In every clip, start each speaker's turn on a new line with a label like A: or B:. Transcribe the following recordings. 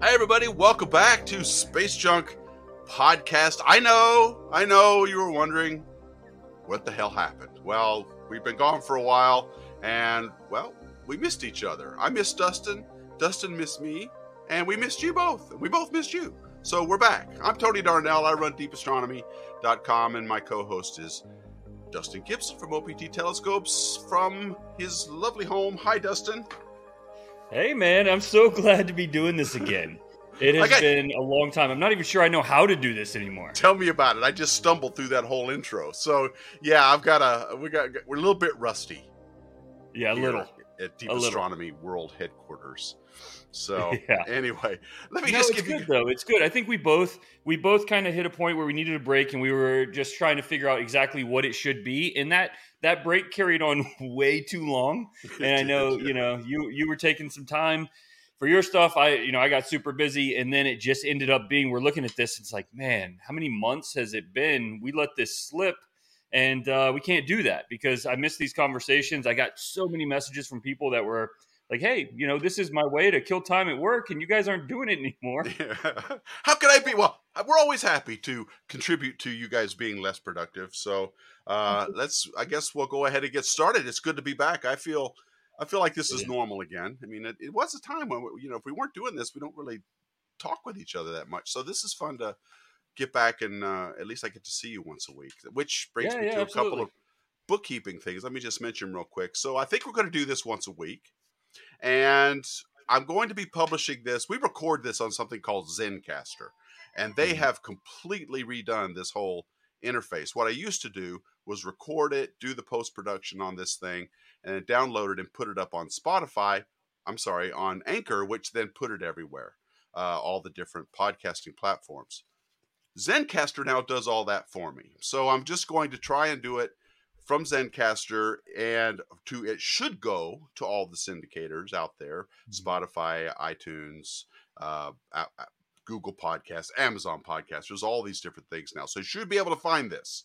A: Hi, everybody. Welcome back to Space Junk Podcast. I know, I know you were wondering what the hell happened. Well, we've been gone for a while, and, well, we missed each other. I missed Dustin, Dustin missed me, and we missed you both. We both missed you. So we're back. I'm Tony Darnell. I run deepastronomy.com, and my co host is Dustin Gibson from OPT Telescopes from his lovely home. Hi, Dustin.
B: Hey, man, I'm so glad to be doing this again. It has
A: got-
B: been a long time. I'm not even sure I know how to do this anymore.
A: Tell me about it. I just stumbled through that whole intro. So yeah, I've got a we got we're a little bit rusty.
B: Yeah, a little.
A: at Deep
B: A little.
A: Astronomy World Headquarters. So
B: Yeah.
A: anyway, let me
B: No,
A: just
B: it's
A: give you
B: good though. It's good. I think we both we both kind of hit a point where we needed a break, and we were just trying to figure out exactly what it should be. And that that break carried on way too long. And I know you know you you were taking some time for your stuff. I you know I got super busy, and then it just ended up being we're looking at this. It's like man, how many months has it been? We let this slip. And uh, we can't do that because I miss these conversations. I got so many messages from people that were like, "Hey, you know, this is my way to kill time at work, and you guys aren't doing it anymore."
A: How can I be? Well, we're always happy to contribute to you guys being less productive. So uh, let's. I guess we'll go ahead and get started. It's good to be back. I feel. I feel like this is
B: Yeah.
A: normal again. I mean, it, it was a time when we, you know if we weren't doing this, we don't really talk with each other that much. So this is fun to get back and uh, at least I get to see you once a week. Which brings
B: Yeah,
A: me
B: yeah,
A: to a couple of bookkeeping things. Let me just mention real quick. So I think we're going to do this once a week, and I'm going to be publishing this. We record this on something called Zencastr, and they
B: Mhm.
A: have completely redone this whole interface. What I used to do was record it, do the post production on this thing, and then download it and put it up on Spotify. I'm sorry, on Anchor, which then put it everywhere, uh, all the different podcasting platforms. Zencastr now does all that for me. So I'm just going to try and do it from Zencastr and to it should go to all the syndicators out there, Spotify, iTunes, uh, Google Podcasts, Amazon Podcasts. There's all these different things now. So you should be able to find this.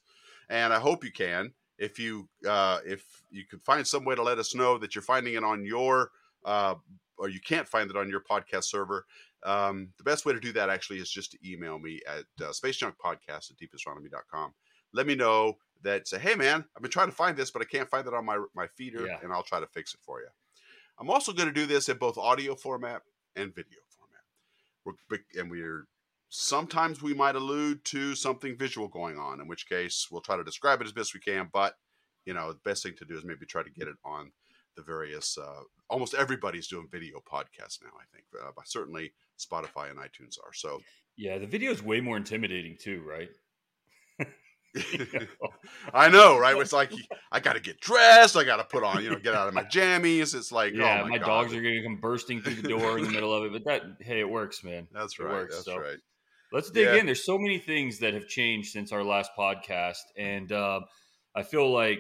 A: And I hope you can. If you uh, if you can find some way to let us know that you're finding it on your uh, or you can't find it on your podcast server, um, the best way to do that actually is just to email me at uh, spacejunkpodcast at deepastronomy.com. Let me know that say, hey man, I've been trying to find this, but I can't find it on my my feeder,
B: Yeah.
A: and I'll try to fix it for you. I'm also going to do this in both audio format and video format. We're, and we're sometimes we might allude to something visual going on, in which case we'll try to describe it as best we can. But you know, the best thing to do is maybe try to get it on the various. Uh, almost everybody's doing video podcasts now. I think, uh, but certainly Spotify and iTunes are. So
B: Yeah, the video is way more intimidating too, right?
A: I know, right? It's like I got to get dressed. I got to put on, you know, get out of my jammies. It's like,
B: yeah,
A: oh
B: my,
A: God.
B: dogs are going to come bursting through the door in the middle of it, but that hey, it works, man.
A: That's
B: it
A: right.
B: works,
A: That's
B: so.
A: right.
B: Let's dig
A: Yeah.
B: in. There's so many things that have changed since our last podcast, and uh, I feel like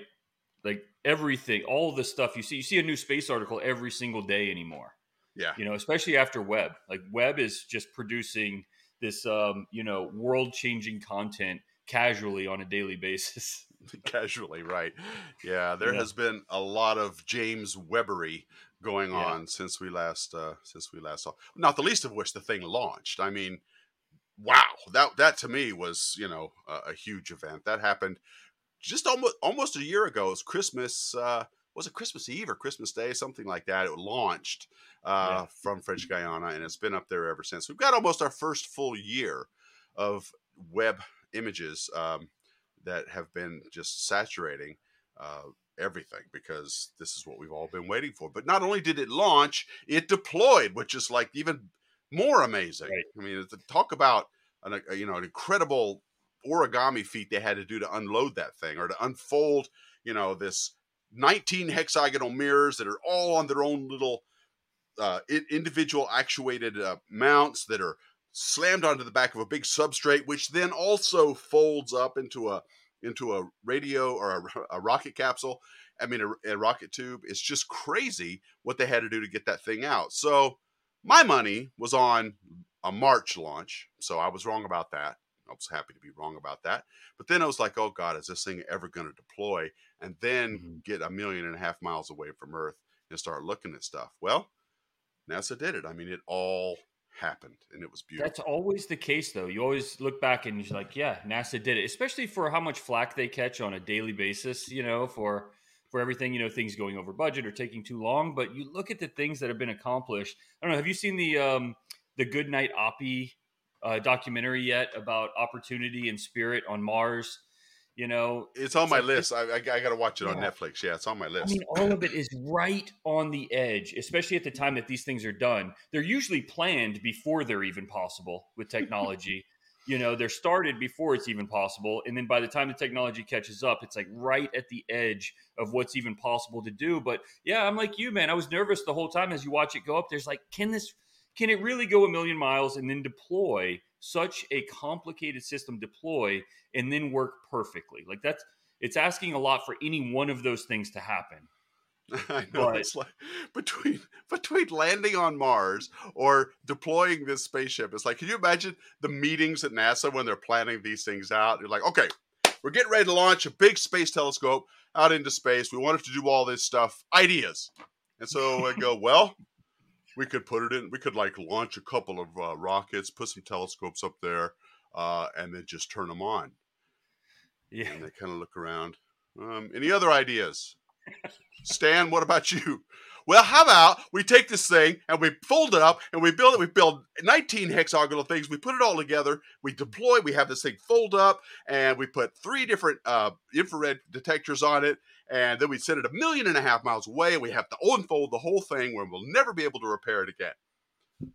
B: like everything, all the stuff you see, you see a new space article every single day anymore.
A: Yeah.
B: You know, especially after web. Like Webb is just producing this, um, you know, world changing content casually on a daily basis.
A: Casually, right? Yeah, there
B: Yeah.
A: has been a lot of James Webbery going
B: Yeah.
A: on since we last uh since we last saw. Not the least of which the thing launched. I mean, wow, that that to me was you know a, a huge event. That happened just almost almost a year ago. It was Christmas. Uh, was it Christmas Eve or Christmas Day, something like that? It launched uh,
B: Yeah.
A: from French Guiana, and it's been up there ever since. We've got almost our first full year of Webb images um, that have been just saturating uh, everything because this is what we've all been waiting for. But not only did it launch, it deployed, which is like even more amazing.
B: Right.
A: I mean, to talk about an, a, you know an incredible origami feat they had to do to unload that thing or to unfold, you know, this 19 hexagonal mirrors that are all on their own little uh, individual actuated uh, mounts that are slammed onto the back of a big substrate, which then also folds up into a into a radio or a, a rocket capsule. I mean, a, a rocket tube. It's just crazy what they had to do to get that thing out. So my money was on a March launch, so I was wrong about that. I was happy to be wrong about that. But then I was like, oh God, is this thing ever going to deploy and then mm-hmm. get a million and a half miles away from Earth and start looking at stuff? Well, NASA did it. I mean, it all happened and it was beautiful.
B: That's always the case though. You always look back and you're like, yeah, NASA did it, especially for how much flack they catch on a daily basis, you know, for for everything, you know, things going over budget or taking too long, but you look at the things that have been accomplished. I don't know, have you seen the um the Good Night Oppy uh, documentary yet about opportunity and spirit on Mars? You know,
A: it's on my list. I, I, I got to watch it yeah. on Netflix. Yeah, it's on my list.
B: I mean, all of it is right on the edge, especially at the time that these things are done. They're usually planned before they're even possible with technology. you know, they're started before it's even possible. And then by the time the technology catches up, it's like right at the edge of what's even possible to do. But yeah, I'm like you, man. I was nervous the whole time as you watch it go up. There's like, can this, can it really go a million miles and then deploy such a complicated system deploy and then work perfectly. Like that's it's asking a lot for any one of those things to happen.
A: I know but, it's like between between landing on Mars or deploying this spaceship. It's like, can you imagine the meetings at NASA when they're planning these things out? You're like, okay, we're getting ready to launch a big space telescope out into space. We wanted to do all this stuff. Ideas. And so I go, well, we could put it in. We could like launch a couple of uh, rockets, put some telescopes up there, uh, and then just turn them on. Yeah. And they kind of look around. Um, any other ideas? Stan, what about you? Well, how about we take this thing and we fold it up and we build it? We build 19 hexagonal things. We put it all together. We deploy. We have this thing fold up and we put three different uh, infrared detectors on it. And then we send it a million and a half miles away. And we have to unfold the whole thing where we'll never be able to repair it again.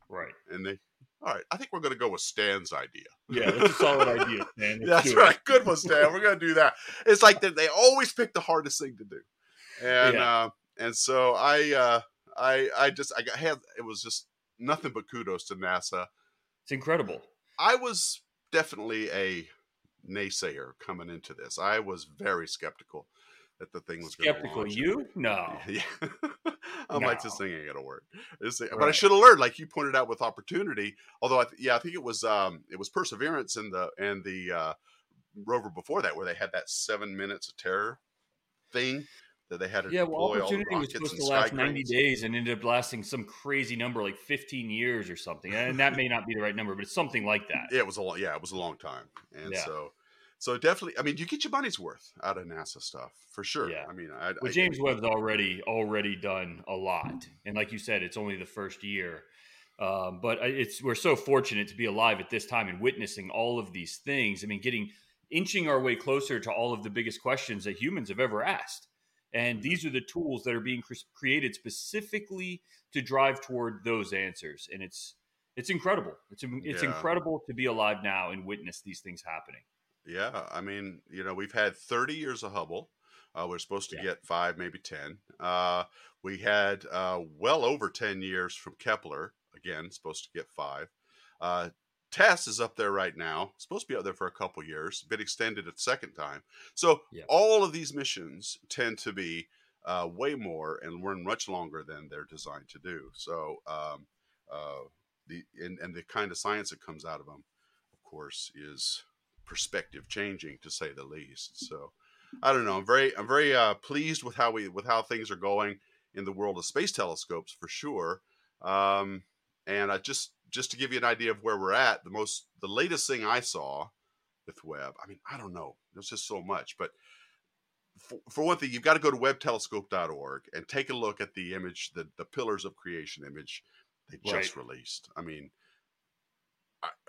B: Right.
A: And they, all right, I think we're going to go with Stan's idea.
B: Yeah, that's a solid idea, Stan.
A: that's right. Good one, Stan. We're going to do that. It's like they, they always pick the hardest thing to do. And, yeah. uh, and so I, uh, I, I just, I had, it was just nothing but kudos to NASA.
B: It's incredible.
A: I was definitely a naysayer coming into this. I was very skeptical that the thing was
B: skeptical. You no,
A: yeah. I'm no. like this thing ain't gonna work. This thing, right. But I should have learned, like you pointed out with opportunity. Although I th- yeah, I think it was um it was perseverance and the and the uh, rover before that where they had that seven minutes of terror thing that they had to
B: yeah, well, opportunity was supposed to last 90 days and ended up lasting some crazy number like 15 years or something and that may not be the right number but it's something like that
A: yeah it was a long yeah it was a long time and yeah. so so definitely i mean you get your money's worth out of nasa stuff for sure yeah i mean I,
B: well,
A: I,
B: james I, webb's already already done a lot and like you said it's only the first year um, but it's we're so fortunate to be alive at this time and witnessing all of these things i mean getting inching our way closer to all of the biggest questions that humans have ever asked and these are the tools that are being created specifically to drive toward those answers. And it's it's incredible. It's it's yeah. incredible to be alive now and witness these things happening.
A: Yeah, I mean, you know, we've had 30 years of Hubble. Uh, we're supposed to yeah. get five, maybe 10. Uh, we had uh, well over 10 years from Kepler. Again, supposed to get five. Uh, TESS is up there right now. Supposed to be up there for a couple years. Been extended a second time. So all of these missions tend to be uh, way more and run much longer than they're designed to do. So um, uh, the and, and the kind of science that comes out of them, of course, is perspective changing to say the least. So I don't know. I'm very I'm very uh, pleased with how we with how things are going in the world of space telescopes for sure. Um, and I just just to give you an idea of where we're at, the most the latest thing I saw with Webb, I mean, I don't know, there's just so much, but for, for one thing, you've got to go to webbtelescope.org and take a look at the image, the the Pillars of Creation image they just right. released. I mean,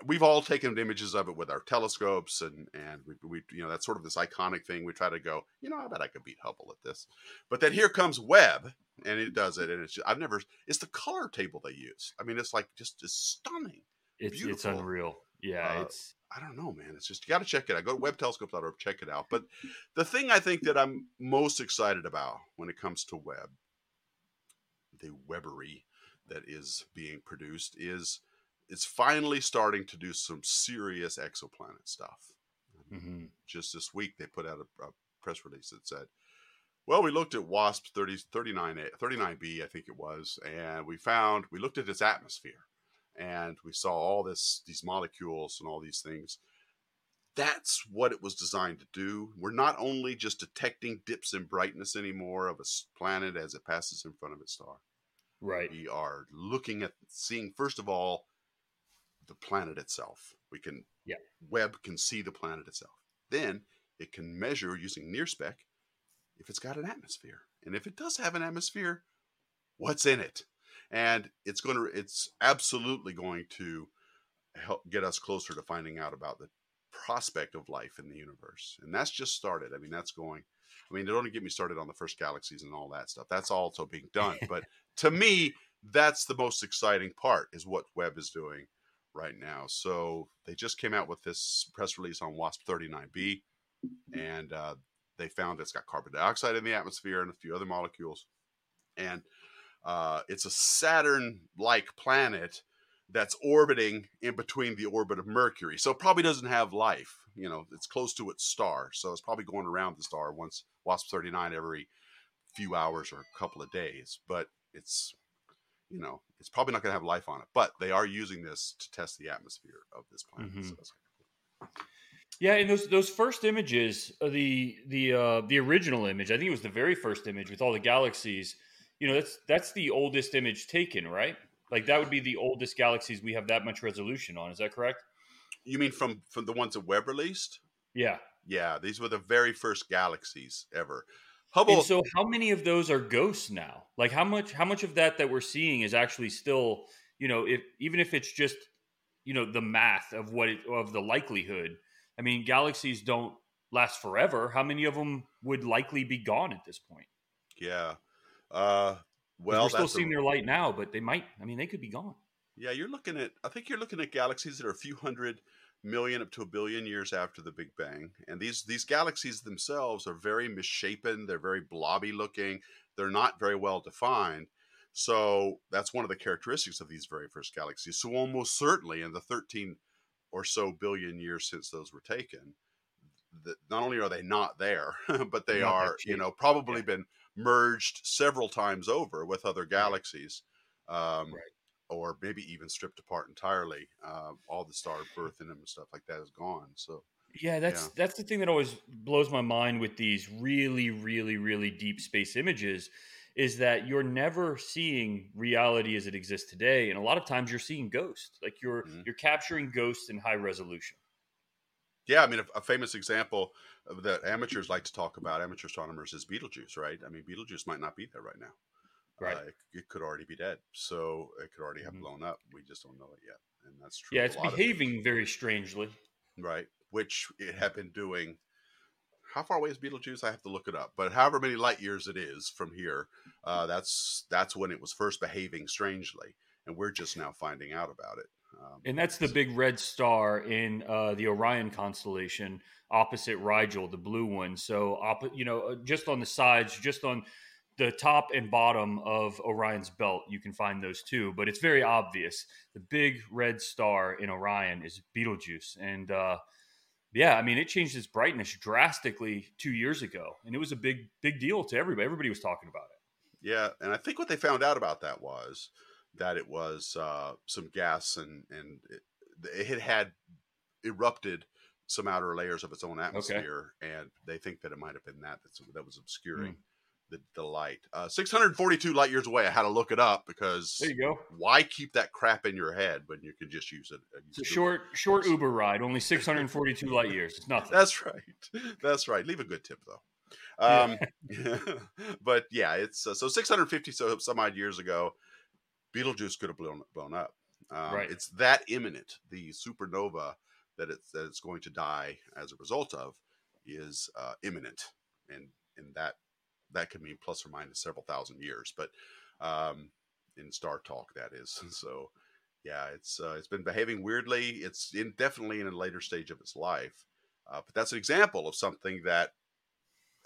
A: we've all taken images of it with our telescopes and and we, we you know that's sort of this iconic thing. We try to go you know i bet i could beat hubble at this. But then here comes webb and it does it and it's just, i've never it's the color table they use. I mean it's like just it's stunning
B: it's Beautiful. it's unreal. Yeah uh, it's
A: i don't know man. It's just you got to check it out. Go to webbtelescope.org check it out. But the thing i think that i'm most excited about when it comes to webb the webbery that is being produced is it's finally starting to do some serious exoplanet stuff. Mm-hmm. Just this week, they put out a, a, press release that said, well, we looked at WASP 30, 39, 39b, I think it was, and we found, we looked at its atmosphere and we saw all this, these molecules and all these things. that's what it was designed to do. We're not only just detecting dips in brightness anymore of a planet as it passes in front of its star.
B: Right.
A: We are looking at seeing first of all the planet itself. We can
B: yeah.
A: Webb can see the planet itself. Then it can measure using NIRSPEC if it's got an atmosphere. And if it does have an atmosphere, what's in it? And it's going to it's absolutely going to help get us closer to finding out about the prospect of life in the universe. And that's just started. I mean, that's going I mean, don't get me started on the first galaxies and all that stuff. That's also being done. But to me, that's the most exciting part is what Webb is doing right now. So they just came out with this press release on WASP 39b, and uh, they found it's got carbon dioxide in the atmosphere and a few other molecules. And uh, it's a Saturn like planet that's orbiting in between the orbit of Mercury. So it probably doesn't have life. You know, it's close to its star. So it's probably going around the star once WASP 39 every few hours or a couple of days. But it's you know, it's probably not going to have life on it, but they are using this to test the atmosphere of this planet. Mm-hmm. So
B: yeah, and those those first images, uh, the the uh, the original image, I think it was the very first image with all the galaxies. You know, that's that's the oldest image taken, right? Like that would be the oldest galaxies we have that much resolution on. Is that correct?
A: You mean from from the ones that Webb released?
B: Yeah,
A: yeah. These were the very first galaxies ever. Hubble.
B: And so, how many of those are ghosts now? Like, how much? How much of that that we're seeing is actually still, you know, if even if it's just, you know, the math of what it, of the likelihood. I mean, galaxies don't last forever. How many of them would likely be gone at this point?
A: Yeah. Uh, well,
B: we're still seeing a, their light now, but they might. I mean, they could be gone.
A: Yeah, you're looking at. I think you're looking at galaxies that are a few hundred million up to a billion years after the Big Bang. And these these galaxies themselves are very misshapen. They're very blobby looking. They're not very well defined. So that's one of the characteristics of these very first galaxies. So almost certainly in the 13 or so billion years since those were taken, that not only are they not there, but they not are, you know, probably yeah. been merged several times over with other galaxies. Um, right or maybe even stripped apart entirely. Uh, all the star birth in them and stuff like that is gone. So
B: yeah, that's yeah. that's the thing that always blows my mind with these really, really, really deep space images is that you're never seeing reality as it exists today, and a lot of times you're seeing ghosts. Like you're mm-hmm. you're capturing ghosts in high resolution.
A: Yeah, I mean, a, a, famous example that amateurs like to talk about, amateur astronomers, is Betelgeuse, right? I mean, Betelgeuse might not be there right now.
B: Right. Uh,
A: it, it, could already be dead. So it could already have mm-hmm. blown up. We just don't know it yet. And that's true.
B: Yeah, it's behaving very strangely.
A: Right. Which it had been doing. How far away is Betelgeuse? I have to look it up. But however many light years it is from here, uh, that's that's when it was first behaving strangely, and we're just now finding out about it.
B: Um, and that's the big red star in uh, the Orion constellation opposite Rigel, the blue one. So, op- you know, uh, just on the sides, just on the top and bottom of Orion's belt, you can find those too, but it's very obvious. The big red star in Orion is Betelgeuse. And uh, yeah, I mean, it changed its brightness drastically two years ago. And it was a big, big deal to everybody. Everybody was talking about it.
A: Yeah. And I think what they found out about that was that it was uh, some gas and, and it, it had had erupted some outer layers of its own atmosphere. Okay. And they think that it might have been that that was obscuring. Mm the, the light. Uh, 642 light years away. I had to look it up because
B: there you go.
A: Why keep that crap in your head when you can just use it?
B: Uh, use it's a short, short Uber ride. Only 642 light years. It's nothing.
A: That's right. That's right. Leave a good tip though. Um, but yeah, it's uh, so 650 so some odd years ago, Betelgeuse could have blown blown up. Um, right. It's that imminent. The supernova that it's that it's going to die as a result of is uh, imminent, and and that that could mean plus or minus several thousand years, but um, in Star Talk, that is. So, yeah, it's uh, it's been behaving weirdly. It's in, definitely in a later stage of its life, uh, but that's an example of something that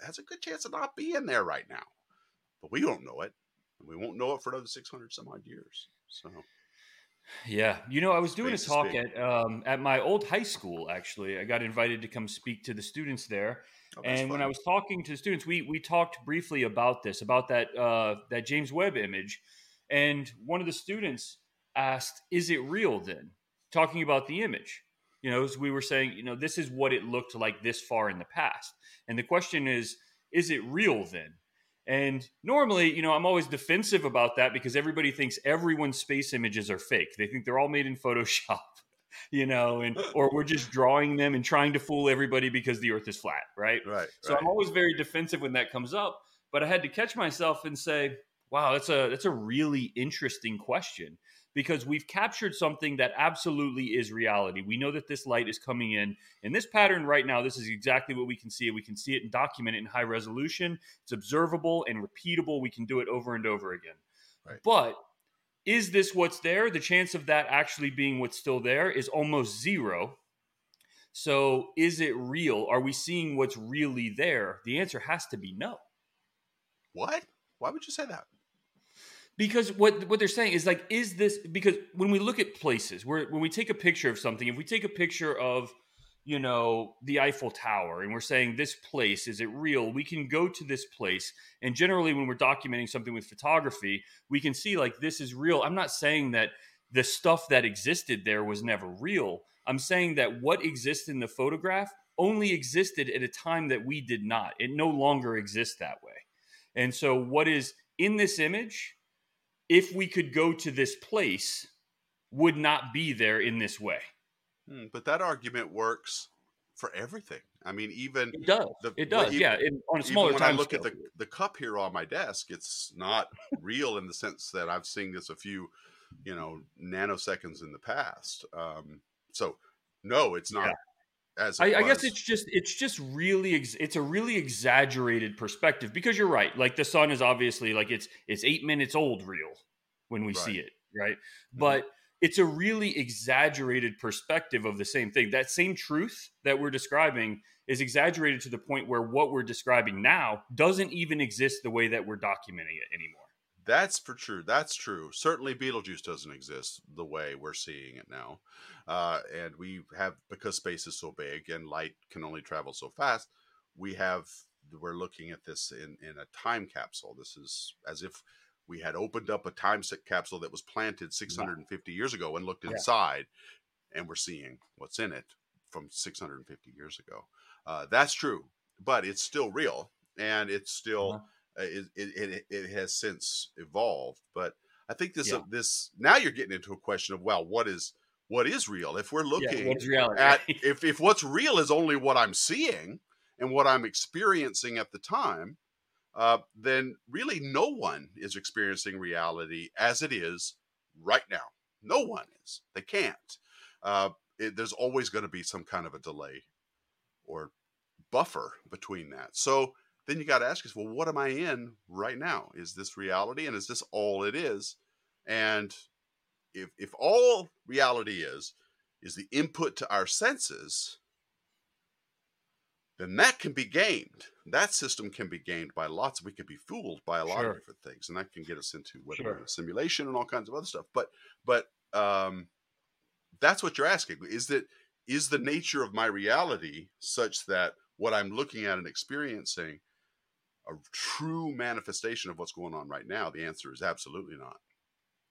A: has a good chance of not being there right now. But we don't know it, and we won't know it for another six hundred some odd years. So.
B: Yeah, you know, I was doing a talk at um, at my old high school. Actually, I got invited to come speak to the students there, Oh, and fun. when I was talking to students, we we talked briefly about this, about that uh, that James Webb image, and one of the students asked, "Is it real?" Then, talking about the image, You know, as we were saying, you know, this is what it looked like this far in the past. And the question is, is it real then? And normally, you know, I'm always defensive about that because everybody thinks everyone's space images are fake. They think they're all made in Photoshop, you know, and or we're just drawing them and trying to fool everybody because the earth is flat, right?
A: Right.
B: So
A: right.
B: I'm always very defensive when that comes up, but I had to catch myself and say, wow, that's a that's a really interesting question because we've captured something that absolutely is reality. We know that this light is coming in in this pattern right now. This is exactly what we can see. We can see it and document it in high resolution. It's observable and repeatable. We can do it over and over again.
A: Right.
B: But is this what's there? The chance of that actually being what's still there is almost zero. So, is it real? Are we seeing what's really there? The answer has to be no.
A: what? Why would you say that?
B: because what what they're saying is like is this because when we look at places where when we take a picture of something if we take a picture of you know the Eiffel Tower and we're saying this place is it real? We can go to this place and generally when we're documenting something with photography we can see like this is real. I'm not saying that the stuff that existed there was never real. I'm saying that what exists in the photograph only existed at a time that we did not. It no longer exists that way. And so what is in this image if we could go to this place, would not be there in this way.
A: Hmm, but that argument works for everything. I mean, even
B: It does.
A: the,
B: it does.
A: even-
B: yeah. in- on a
A: even
B: smaller
A: when
B: time
A: I look
B: scale.
A: at the the cup here on my desk, it's not real in the sense that I've seen this a few, you know, nanoseconds in the past. Um, so no, it's not. As
B: I, I guess it's just it's just really ex- it's a really exaggerated perspective because you're right. Like the sun is obviously like it's it's eight minutes old real when we see it, right?
A: Mm-hmm.
B: But it's a really exaggerated perspective of the same thing. That same truth that we're describing is exaggerated to the point where what we're describing now doesn't even exist the way that we're documenting it anymore.
A: That's for true. That's true. Certainly, Betelgeuse doesn't exist the way we're seeing it now, uh, and we have because space is so big and light can only travel so fast. We have we're looking at this in in a time capsule. This is as if we had opened up a time capsule that was planted 650 years ago and looked
B: Yeah.
A: inside, and we're seeing what's in it from 650 years ago. Uh, that's true, but it's still real, and it's still
B: Uh-huh.
A: uh, it, it, it, it has since evolved but i think this
B: Yeah.
A: uh, this now you're getting into a question of well what is what is real if we're looking
B: what is reality?
A: at if, if what's real is only what i'm seeing and what i'm experiencing at the time uh, then really no one is experiencing reality as it is right now. No one is. They can't. Uh, it, there's always going to be some kind of a delay or buffer between that. So then you got to ask yourself, well, what am I in right now? Is this reality, and is this all it is? And if if all reality is is the input to our senses, then that can be gamed. That system can be gamed by lots. We could be fooled by a lot
B: Sure.
A: of different things, and that can get us into whether
B: Sure.
A: we're in a simulation and all kinds of other stuff. But but um, that's what you're asking. Is that is the nature of my reality such that what I'm looking at and experiencing a true manifestation of what's going on right now? The answer is absolutely not.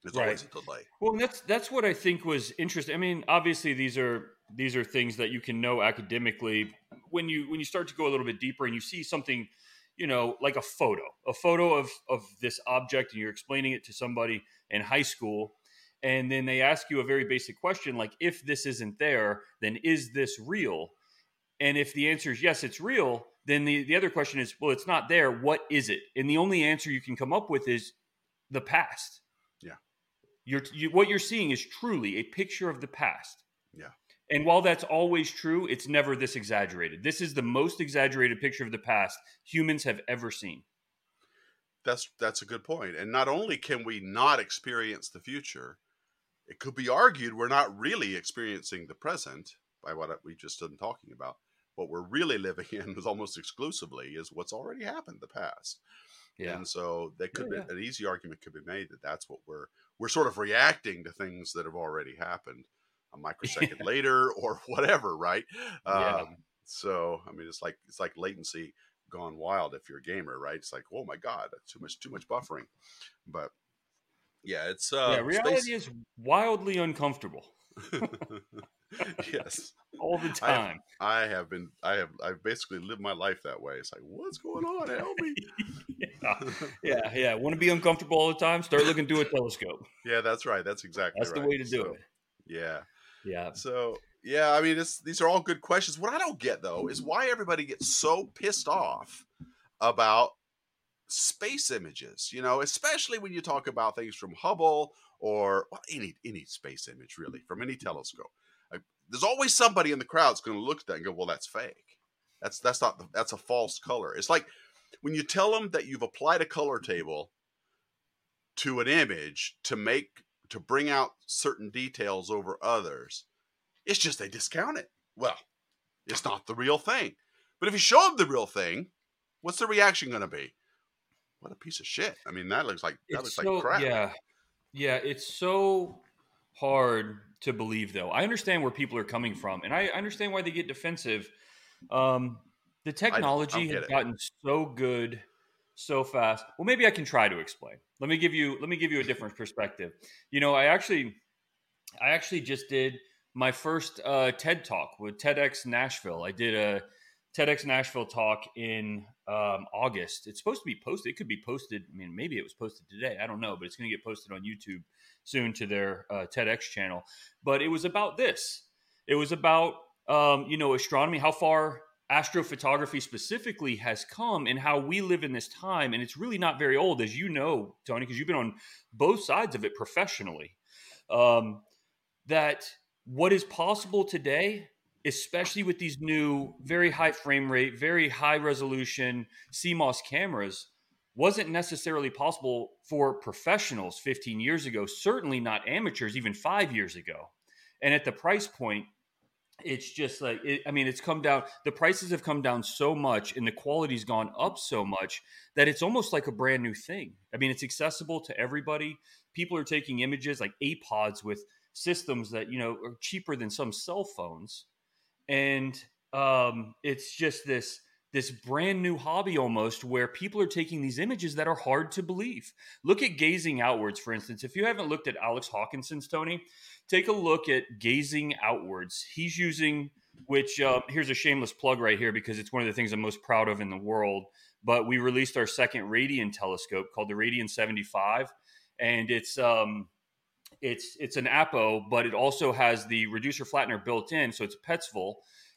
A: There's always a delay.
B: Well, that's that's what I think was interesting. I mean, obviously these are these are things that you can know academically when you when you start to go a little bit deeper and you see something, you know, like a photo, a photo of of this object, and you're explaining it to somebody in high school, and then they ask you a very basic question like, if this isn't there, then is this real? And if the answer is yes, it's real, then the, the other question is, well, it's not there. What is it? And the only answer you can come up with is the past.
A: Yeah.
B: You're, you, what you're seeing is truly a picture of the past.
A: Yeah.
B: And while that's always true, it's never this exaggerated. This is the most exaggerated picture of the past humans have ever seen.
A: That's that's a good point. And not only can we not experience the future, it could be argued we're not really experiencing the present by what we just been talking about. What we're really living in is almost exclusively is what's already happened, the past.
B: Yeah.
A: And so that could
B: Yeah,
A: be an easy argument could be made that that's what we're we're sort of reacting to things that have already happened a microsecond later or whatever, right?
B: Yeah.
A: Um, so I mean, it's like it's like latency gone wild if you're a gamer, right? It's like, oh my god, too much too much buffering. But yeah, it's uh,
B: yeah, reality
A: space-
B: is wildly uncomfortable.
A: yes.
B: All the time.
A: I have, I have, been. I have. I've basically lived my life that way. It's like, what's going on? Help me.
B: yeah, yeah, yeah. Want to be uncomfortable all the time? Start looking through a telescope.
A: Yeah, that's right. That's exactly.
B: That's
A: right.
B: the way to do
A: so,
B: it.
A: Yeah.
B: Yeah.
A: So yeah, I mean, it's, these are all good questions. What I don't get though is why everybody gets so pissed off about space images. You know, especially when you talk about things from Hubble or well, any any space image really from any telescope. There's always somebody in the crowd that's going to look at that and go, "Well, that's fake. That's that's not the, that's a false color." It's like when you tell them that you've applied a color table to an image to make to bring out certain details over others. It's just they discount it. Well, it's not the real thing. But if you show them the real thing, what's the reaction going to be? What a piece of shit! I mean, that looks like that
B: It's
A: looks
B: so
A: like crap.
B: yeah, yeah. It's so hard to believe, though. I understand where people are coming from, and I understand why they get defensive. Um, the technology has
A: it.
B: gotten so good so fast. Well, maybe I can try to explain. Let me give you let me give you a different perspective. You know, I actually I actually just did my first uh, TED talk with TEDx Nashville. I did a TEDx Nashville talk in um, August. It's supposed to be posted. It could be posted. I mean, maybe it was posted today. I don't know, but it's going to get posted on YouTube soon to their uh, TEDx channel. But it was about this. It was about um, you know astronomy, how far astrophotography specifically has come, and how we live in this time. And it's really not very old, as you know, Tony, because you've been on both sides of it professionally. Um, that what is possible today especially with these new very high frame rate very high resolution cmos cameras wasn't necessarily possible for professionals 15 years ago certainly not amateurs even five years ago. And at the price point it's just like it, i mean it's come down the prices have come down so much and the quality's gone up so much that it's almost like a brand new thing. I mean it's accessible to everybody. People are taking images like apods with systems that you know are cheaper than some cell phones. And um, it's just this this brand new hobby almost where people are taking these images that are hard to believe look at gazing outwards for instance if you haven't looked at alex hawkinson's tony take a look at gazing outwards he's using which uh, here's a shameless plug right here because it's one of the things i'm most proud of in the world but we released our second radian telescope called the radian 75 and it's um, it's it's an Apo, but it also has the reducer flattener built in, so it's a Petzval.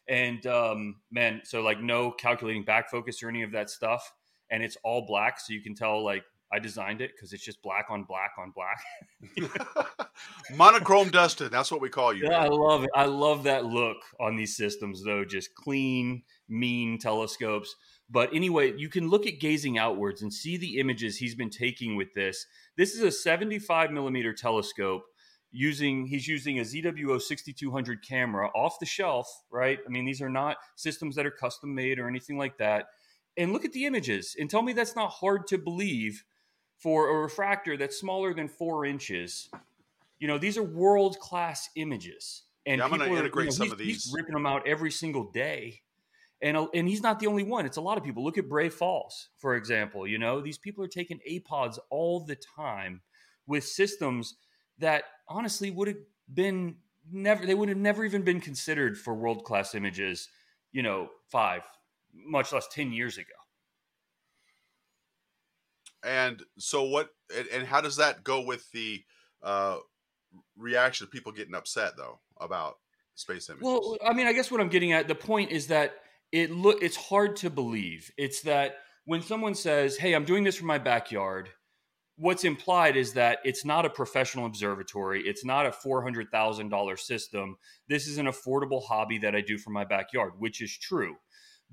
B: And um, man, so like no calculating back focus or any of that stuff, and it's all black, so you can tell like I designed it because it's just black on black on black.
A: Monochrome Dustin, that's what we call you.
B: Yeah, I love it. I love that look on these systems, though. Just clean, mean telescopes. But anyway, you can look at gazing outwards and see the images he's been taking with this. This is a 75 millimeter telescope using he's using a ZWO 6200 camera off the shelf, right? I mean, these are not systems that are custom made or anything like that. And look at the images and tell me that's not hard to believe for a refractor that's smaller than four inches. You know, these are world class images. And
A: Yeah, I'm gonna
B: people are- you
A: integrate
B: know,
A: some of
B: He's ripping them out every single day and uh, and he's not the only one. It's a lot of people. Look at Bray Falls, for example. You know, these people are taking APODs all the time with systems that honestly would have been never. They would have never even been considered for world class images. You know, five, much less ten years ago.
A: And so what? And, and how does that go with the uh, reaction of people getting upset though about space images?
B: Well, I mean, I guess what I'm getting at the point is that it look it's hard to believe. It's that when someone says, "Hey, I'm doing this from my backyard," what's implied is that it's not a professional observatory. It's not a four hundred thousand dollar system. This is an affordable hobby that I do from my backyard, which is true.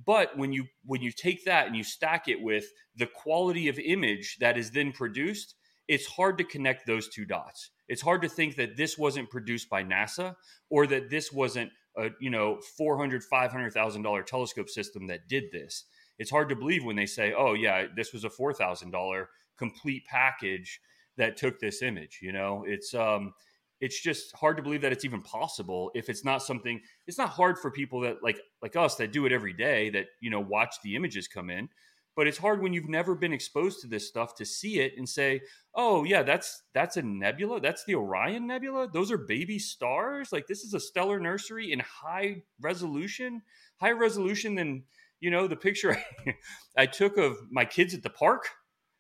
B: But when you when you take that and you stack it with the quality of image that is then produced, it's hard to connect those two dots. It's hard to think that this wasn't produced by NASA or that this wasn't a you know four hundred five hundred thousand dollar telescope system that did this. It's hard to believe when they say, "Oh yeah, this was a four thousand dollar complete package that took this image." You know, it's um, it's just hard to believe that it's even possible if it's not something. It's not hard for people that like like us that do it every day that you know watch the images come in. but it's hard when you've never been exposed to this stuff to see it and say, "Oh, yeah, that's that's a nebula. That's the Orion Nebula. Those are baby stars. Like this is a stellar nursery in high resolution, high resolution than you know the picture I took of my kids at the park.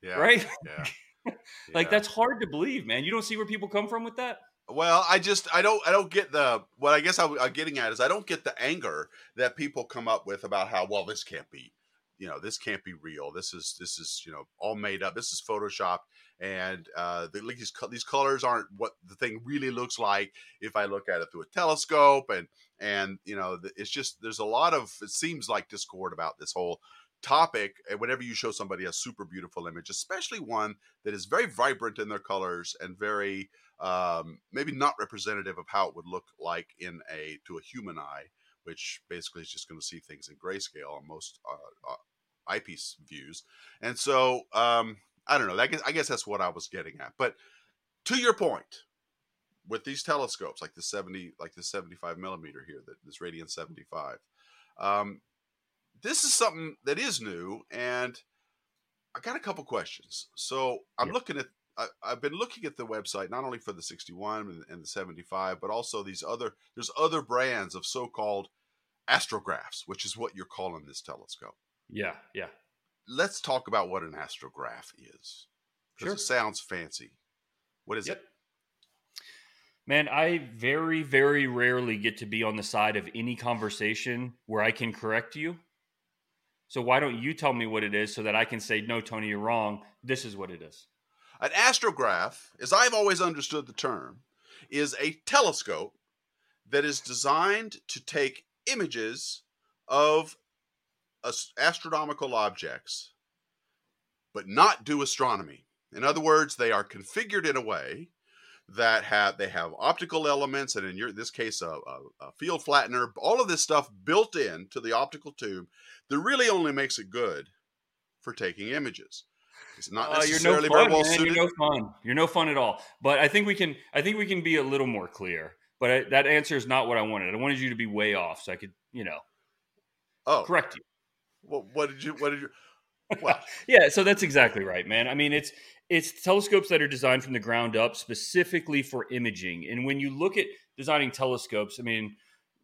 B: Yeah, right? Yeah. like yeah. that's hard to believe, man. You don't see where people come from with that.
A: Well, I just I don't I don't get the what I guess I, I'm getting at is I don't get the anger that people come up with about how well this can't be you know this can't be real this is this is you know all made up this is photoshopped and uh the, these, these colors aren't what the thing really looks like if i look at it through a telescope and and you know it's just there's a lot of it seems like discord about this whole topic and whenever you show somebody a super beautiful image especially one that is very vibrant in their colors and very um, maybe not representative of how it would look like in a to a human eye which basically is just going to see things in grayscale on most uh, uh, eyepiece views. And so um, I don't know. I guess, I guess that's what I was getting at. But to your point, with these telescopes like the 70 like the 75 millimeter here that this radian 75 um, this is something that is new and i got a couple questions so i'm yeah. looking at I, have been looking at the website not only for the 61 and, and the 75 but also these other there's other brands of so-called astrographs which is what you're calling this telescope
B: yeah, yeah.
A: Let's talk about what an astrograph is. Because sure. it sounds fancy. What is yep. it?
B: Man, I very, very rarely get to be on the side of any conversation where I can correct you. So why don't you tell me what it is so that I can say, no, Tony, you're wrong. This is what it is.
A: An astrograph, as I've always understood the term, is a telescope that is designed to take images of astronomical objects, but not do astronomy. In other words, they are configured in a way that have they have optical elements, and in your this case, a, a, a field flattener. All of this stuff built in to the optical tube that really only makes it good for taking images. It's not necessarily
B: uh, you're no fun,
A: very well
B: man.
A: suited.
B: You're no fun. You're no fun at all. But I think we can. I think we can be a little more clear. But I, that answer is not what I wanted. I wanted you to be way off, so I could, you know,
A: oh,
B: correct you.
A: What, what did you? What did you? Well,
B: yeah. So that's exactly right, man. I mean, it's it's telescopes that are designed from the ground up specifically for imaging. And when you look at designing telescopes, I mean,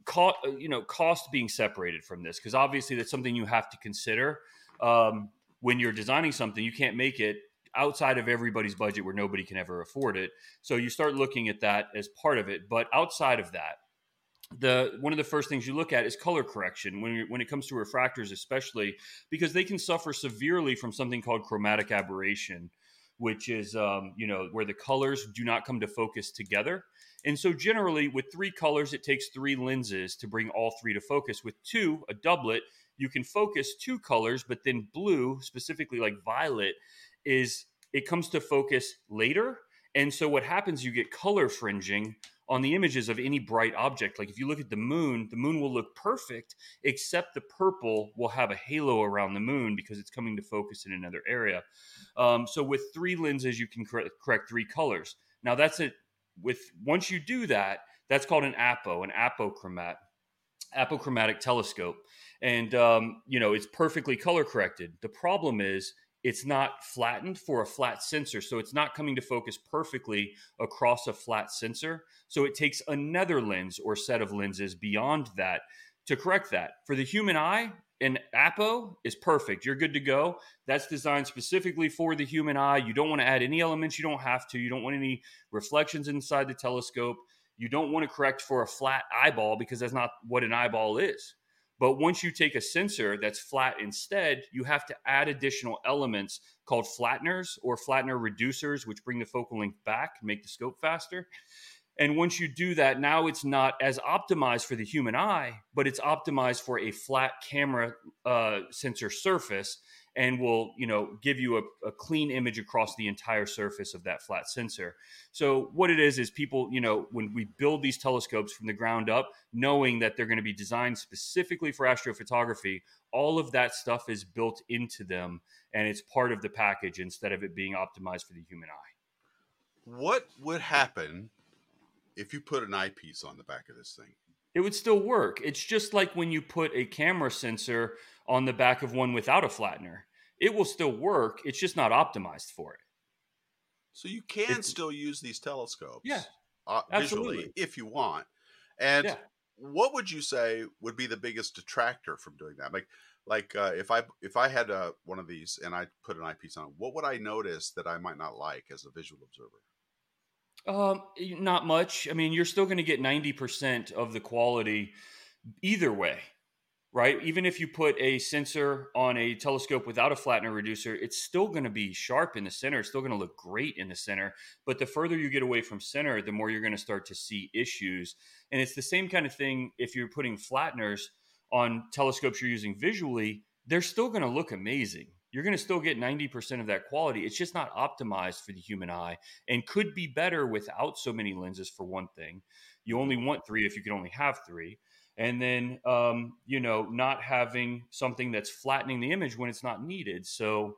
B: cost you know cost being separated from this because obviously that's something you have to consider um, when you're designing something. You can't make it outside of everybody's budget where nobody can ever afford it. So you start looking at that as part of it. But outside of that, the one of the first things you look at is color correction when when it comes to refractors especially because they can suffer severely from something called chromatic aberration which is um, you know where the colors do not come to focus together. And so generally with three colors it takes three lenses to bring all three to focus. With two a doublet you can focus two colors but then blue specifically like violet is it comes to focus later. And so what happens you get color fringing on the images of any bright object. Like if you look at the moon, the moon will look perfect, except the purple will have a halo around the moon because it's coming to focus in another area. Um, so with three lenses, you can correct, correct three colors. Now that's it. With once you do that, that's called an apo, an apochromat, apochromatic telescope, and um, you know it's perfectly color corrected. The problem is it's not flattened for a flat sensor. So it's not coming to focus perfectly across a flat sensor. So it takes another lens or set of lenses beyond that to correct that. For the human eye, an apo is perfect. You're good to go. That's designed specifically for the human eye. You don't want to add any elements you don't have to. You don't want any reflections inside the telescope. You don't want to correct for a flat eyeball because that's not what an eyeball is. But once you take a sensor that's flat instead, you have to add additional elements called flatteners or flattener reducers, which bring the focal length back and make the scope faster. And once you do that, now it's not as optimized for the human eye, but it's optimized for a flat camera uh, sensor surface and will you know give you a, a, clean image across the entire surface of that flat sensor. So what it is is people you know when we build these telescopes from the ground up knowing that they're going to be designed specifically for astrophotography all of that stuff is built into them and it's part of the package instead of it being optimized for the human eye.
A: What would happen if you put an eyepiece on the back of this thing?
B: It would still work. It's just like when you put a camera sensor on the back of one without a flattener it will still work. It's just not optimized for it.
A: So you can
B: It's-
A: still use these telescopes,
B: Yeah,
A: uh, visually if you want. And
B: Yeah.
A: what would you say would be the biggest detractor from doing that? Like, like uh, if I if I had uh, one of these and I put an eyepiece on, it, what would I notice that I might not like as a visual observer?
B: Um, not much. I mean, you're still going to get 90% of the quality either way, right? Even if you put a sensor on a telescope without a flattener reducer, it's still going to be sharp in the center. It's still going to look great in the center. But the further you get away from center, the more you're going to start to see issues. And it's the same kind of thing if you're putting flatteners on telescopes you're using visually, they're still going to look amazing. You're going to still get 90% of that quality. It's just not optimized for the human eye and could be better without so many lenses for one thing. You only want three if you can only have three. And then, um, you know, not having something that's flattening the image when it's not needed. So,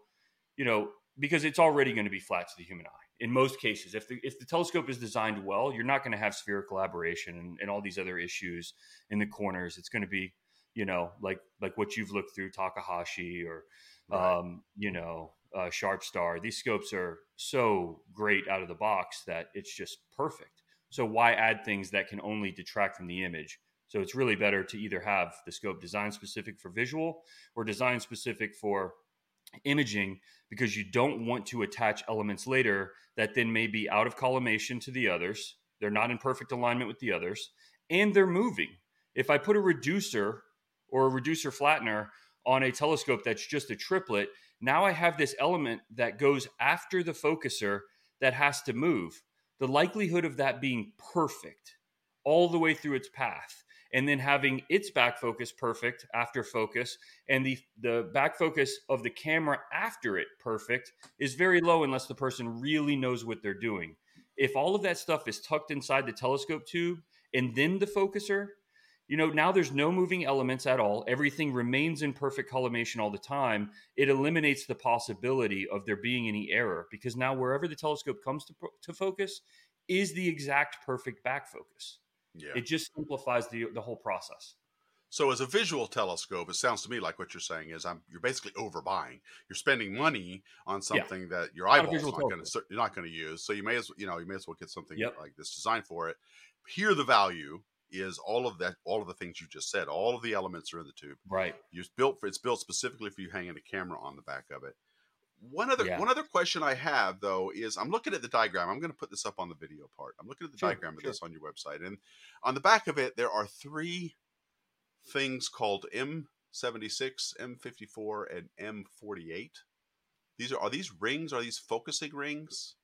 B: you know, because it's already going to be flat to the human eye in most cases. If the, if the telescope is designed well, you're not going to have spherical aberration and, and all these other issues in the corners. It's going to be, you know, like like what you've looked through Takahashi or
A: Right.
B: um, you know, uh, Sharp Star. These scopes are so great out of the box that it's just perfect. So why add things that can only detract from the image? So it's really better to either have the scope design specific for visual or design specific for imaging because you don't want to attach elements later that then may be out of collimation to the others. They're not in perfect alignment with the others and they're moving. If I put a reducer or a reducer flattener on a telescope that's just a triplet, now I have this element that goes after the focuser that has to move. The likelihood of that being perfect all the way through its path and then having its back focus perfect after focus and the the back focus of the camera after it perfect is very low unless the person really knows what they're doing. If all of that stuff is tucked inside the telescope tube and then the focuser, you know, now there's no moving elements at all. Everything remains in perfect collimation all the time. It eliminates the possibility of there being any error because now wherever the telescope comes to, to focus is the exact perfect back focus.
A: Yeah.
B: It just simplifies the the whole process.
A: So as a visual telescope, it sounds to me like what you're saying is I'm you're basically overbuying. You're spending money on something that your eyeballs not going to you're not going to use. So you may as you know you may as well get something
B: Yep.
A: like this designed for it. Here the value is all of that all of the things you just said. All of the elements are in the tube.
B: Right.
A: It's built for it's built specifically for you hanging a camera on the back of it. One other
B: Yeah.
A: one other question I have though is I'm looking at the diagram. I'm going to put this up on the video part. I'm looking at the
B: Sure,
A: diagram of
B: sure.
A: this on your website, and on the back of it there are three things called M76, M54, and M48. These are are these rings? Are these focusing rings?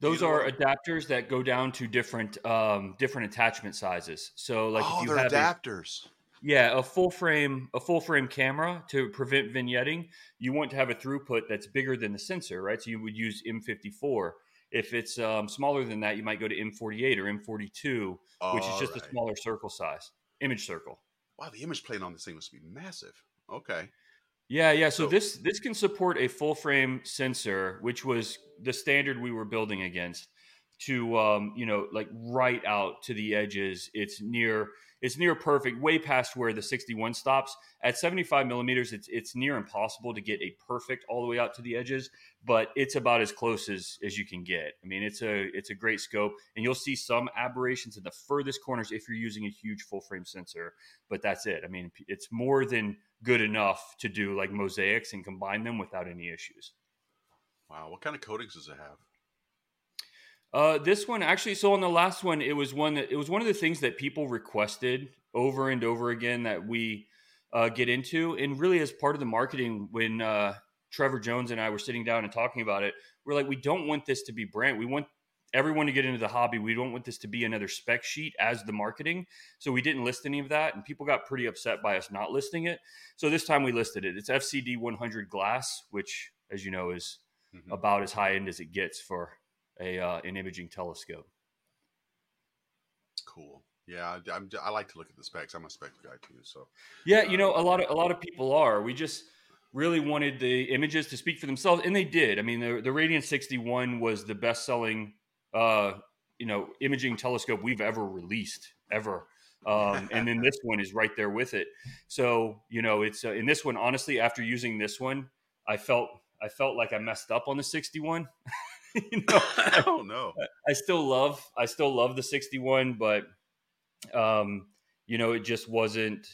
B: Those are adapters that go down to different um, different attachment sizes. So like
A: oh,
B: if you
A: they're
B: have a,
A: adapters.
B: Yeah a full frame a full frame camera to prevent vignetting, you want to have a throughput that's bigger than the sensor, right? So you would use M54. If it's um, smaller than that, you might go to M48 or M42, which is just a smaller circle size image circle.
A: Wow, the image plane on this thing must be massive. Okay.
B: Yeah, yeah. So,
A: So-
B: this this can support a full frame sensor, which was the standard we were building against. To um, you know, like right out to the edges. It's near it's near perfect, way past where the 61 stops. At 75 millimeters, it's it's near impossible to get a perfect all the way out to the edges, but it's about as close as as you can get. I mean, it's a it's a great scope, and you'll see some aberrations in the furthest corners if you're using a huge full frame sensor. But that's it. I mean, it's more than good enough to do like mosaics and combine them without any issues.
A: Wow. What kind of coatings does it have?
B: Uh, this one actually, so on the last one, it was one that it was one of the things that people requested over and over again that we uh, get into, and really as part of the marketing when uh, Trevor Jones and I were sitting down and talking about it, we're like, we don't want this to be brand. We want everyone to get into the hobby. We don't want this to be another spec sheet as the marketing. So we didn't list any of that, and people got pretty upset by us not listing it. So this time we listed it. It's FCD 100 glass, which, as you know, is
A: Mhm.
B: about as high end as it gets for a uh, an imaging telescope.
A: Cool. Yeah, I, I'm, I like to look at the specs. I'm a spec guy too. So
B: Yeah, you know, a lot of a lot of people are. We just really wanted the images to speak for themselves, and they did. I mean, the the Radian 61 was the best selling, uh, you know, imaging telescope we've ever released ever. Um, and then this one is right there with it. So you know, it's uh, in this one. Honestly, after using this one, I felt I felt like I messed up on the 61.
A: you know, I don't know.
B: I still love I still love the 61, but um, you know, it just wasn't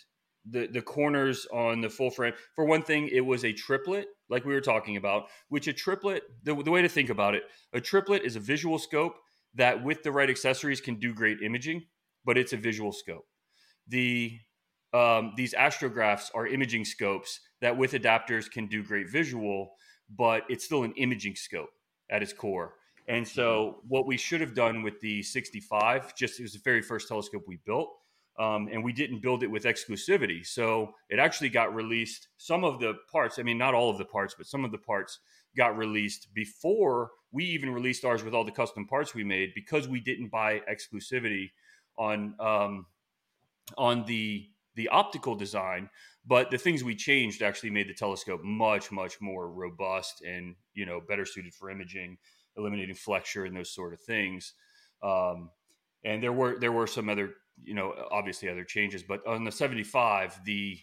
B: the the corners on the full frame. For one thing, it was a triplet, like we were talking about. Which a triplet, the, the way to think about it, a triplet is a visual scope that, with the right accessories, can do great imaging, but it's a visual scope. The um, these astrographs are imaging scopes that, with adapters, can do great visual, but it's still an imaging scope at its core. And so, what we should have done with the 65, just it was the very first telescope we built, um, and we didn't build it with exclusivity. So it actually got released. Some of the parts, I mean, not all of the parts, but some of the parts got released before we even released ours with all the custom parts we made because we didn't buy exclusivity on um, on the the optical design. But the things we changed actually made the telescope much much more robust and you know better suited for imaging, eliminating flexure and those sort of things. Um, and there were there were some other you know, obviously other changes, but on the 75, the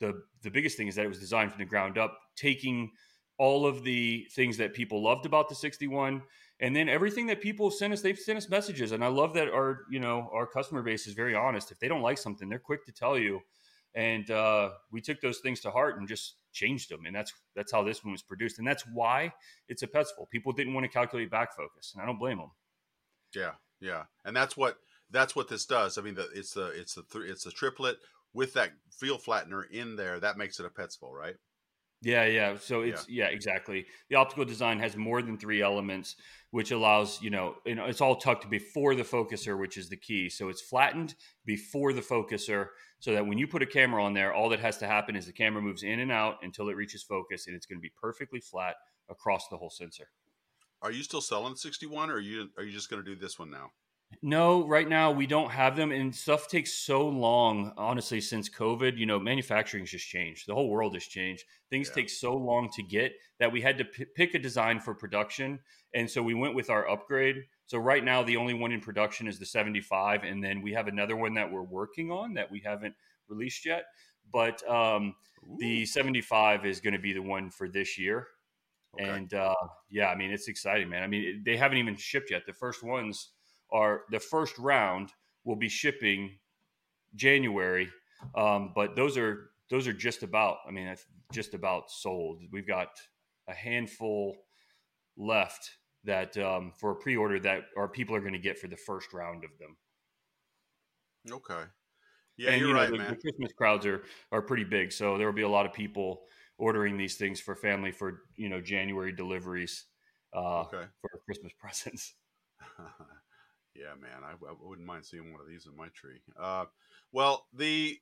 B: the the biggest thing is that it was designed from the ground up, taking all of the things that people loved about the 61 and then everything that people send us they've sent us messages. And i love that our you know our customer base is very honest. If they don't like something they're quick to tell you. And uh, we took those things to heart and just changed them. And that's that's how this one was produced. And that's why it's a Petzval people didn't want to calculate back focus and i don't blame them
A: yeah yeah. And that's what that's what this does. I mean, the, it's the it's the th- it's a triplet with that field flattener in there. That makes it a Petzval, right?
B: Yeah, yeah. So it's yeah. yeah. exactly. The optical design has more than three elements, which allows you know, you know, it's all tucked before the focuser, which is the key. So it's flattened before the focuser, so that when you put a camera on there, all that has to happen is the camera moves in and out until it reaches focus, and it's going to be perfectly flat across the whole sensor.
A: Are you still selling 61, or are you are you just going to do this one now?
B: No, right now we don't have them, and stuff takes so long. Honestly, since COVID, you know, manufacturing's just changed. The whole world has changed. Things yeah. take so long to get that we had to p- pick a design for production, and so we went with our upgrade. So right now, the only one in production is the 75, and then we have another one that we're working on that we haven't released yet. But um, the 75 is going to be the one for this year. Okay. And uh, yeah, I mean, it's exciting, man. I mean, they haven't even shipped yet. The first ones are the first round will be shipping January, um, but those are those are just about. I mean, just about sold. We've got a handful left that um, for a pre-order that our people are going to get for the first round of them.
A: Okay. Yeah,
B: and,
A: you're
B: you
A: know, right,
B: the,
A: man.
B: The Christmas crowds are are pretty big, so there will be a lot of people ordering these things for family for you know January deliveries uh, okay. for Christmas presents.
A: Yeah, man, I, I, wouldn't mind seeing one of these in my tree. Uh, well, the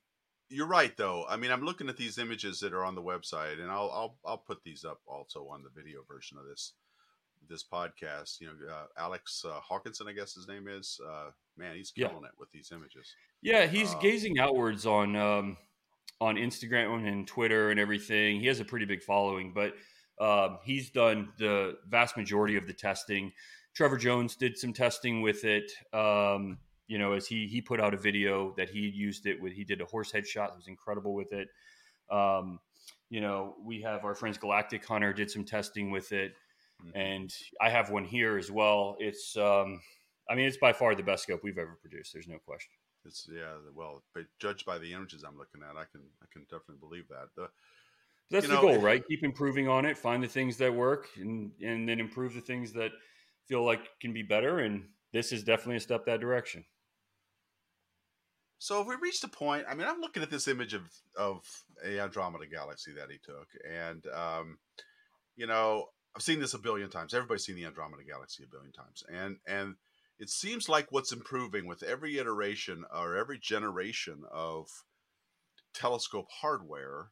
A: you're right though. I mean, I'm looking at these images that are on the website, and I'll I'll I'll put these up also on the video version of this this podcast. You know, uh, Alex uh, Hawkinson, I guess his name is. Uh, man, he's killing yeah. it with these images.
B: Yeah, he's uh, gazing outwards on um, on Instagram and Twitter and everything. He has a pretty big following, but um, he's done the vast majority of the testing. Trevor Jones did some testing with it. Um, you know, as he he put out a video that he used it with. He did a horse head shot. It was incredible with it. Um, you know, we have our friends Galactic Hunter did some testing with it, mm-hmm. and I have one here as well. It's, um, I mean, it's by far the best scope we've ever produced. There's no question.
A: It's yeah, well, but judged by the images I'm looking at, I can I can definitely believe that. The,
B: that's the know, goal, right? Keep improving on it, find the things that work, and and then improve the things that feel like can be better, and this is definitely a step that direction.
A: So if we reached a point, I mean, I'm looking at this image of of a Andromeda galaxy that he took, and um, you know, I've seen this a billion times. Everybody's seen the Andromeda galaxy a billion times, and and it seems like what's improving with every iteration or every generation of telescope hardware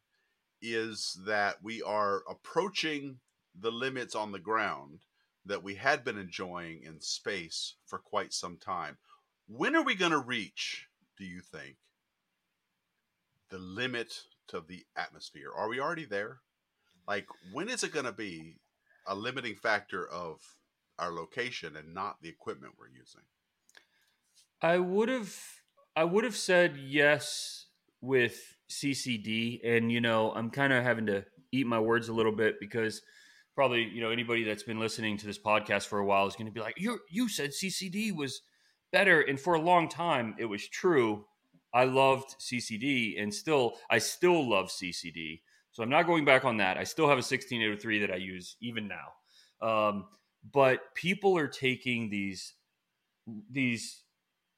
A: is that we are approaching the limits on the ground that we had been enjoying in space for quite some time. When are we going to reach, do you think, the limit to the atmosphere? Are we already there? Like, when is it going to be a limiting factor of our location and not the equipment we're using?
B: I would have I would have said yes with CCD and you know, I'm kind of having to eat my words a little bit because probably you know anybody that's been listening to this podcast for a while is going to be like, "You you said CCD was better," and for a long time it was true. I loved CCD, and still I still love CCD. So I'm not going back on that. I still have a 1603 that I use even now. Um, but people are taking these these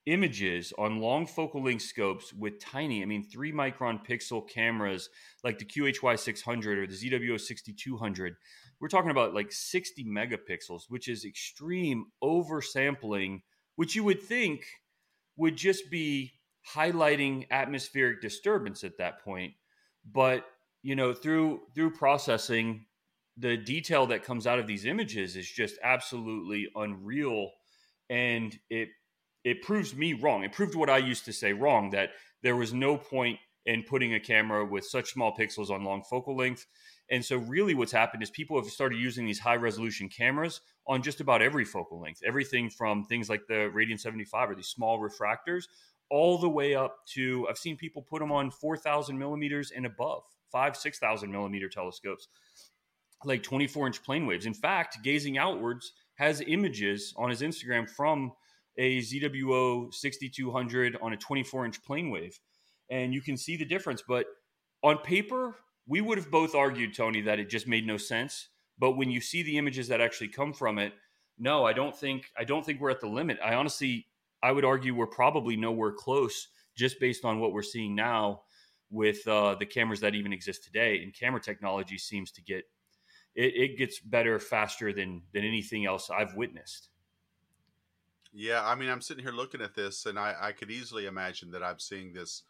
B: images on long focal length scopes with tiny, I mean, three micron pixel cameras like the QHY 600 or the ZWO 6200. We're talking about like 60 megapixels, which is extreme oversampling, which you would think would just be highlighting atmospheric disturbance at that point. But you know, through through processing, the detail that comes out of these images is just absolutely unreal, and it it proves me wrong. It proved what I used to say wrong that there was no point in putting a camera with such small pixels on long focal length. And so, really, what's happened is people have started using these high resolution cameras on just about every focal length. Everything from things like the Radian 75 or these small refractors, all the way up to I've seen people put them on 4,000 millimeters and above, five, 6,000 millimeter telescopes, like 24 inch plane waves. In fact, Gazing Outwards has images on his Instagram from a ZWO 6200 on a 24 inch plane wave. And you can see the difference. But on paper, we would have both argued, Tony, that it just made no sense. But when you see the images that actually come from it, no, I don't think I don't think we're at the limit. I honestly I would argue we're probably nowhere close just based on what we're seeing now with uh, the cameras that even exist today. And camera technology seems to get it, it gets better faster than than anything else I've witnessed.
A: Yeah, I mean, I'm sitting here looking at this, and I, I could easily imagine that I'm seeing this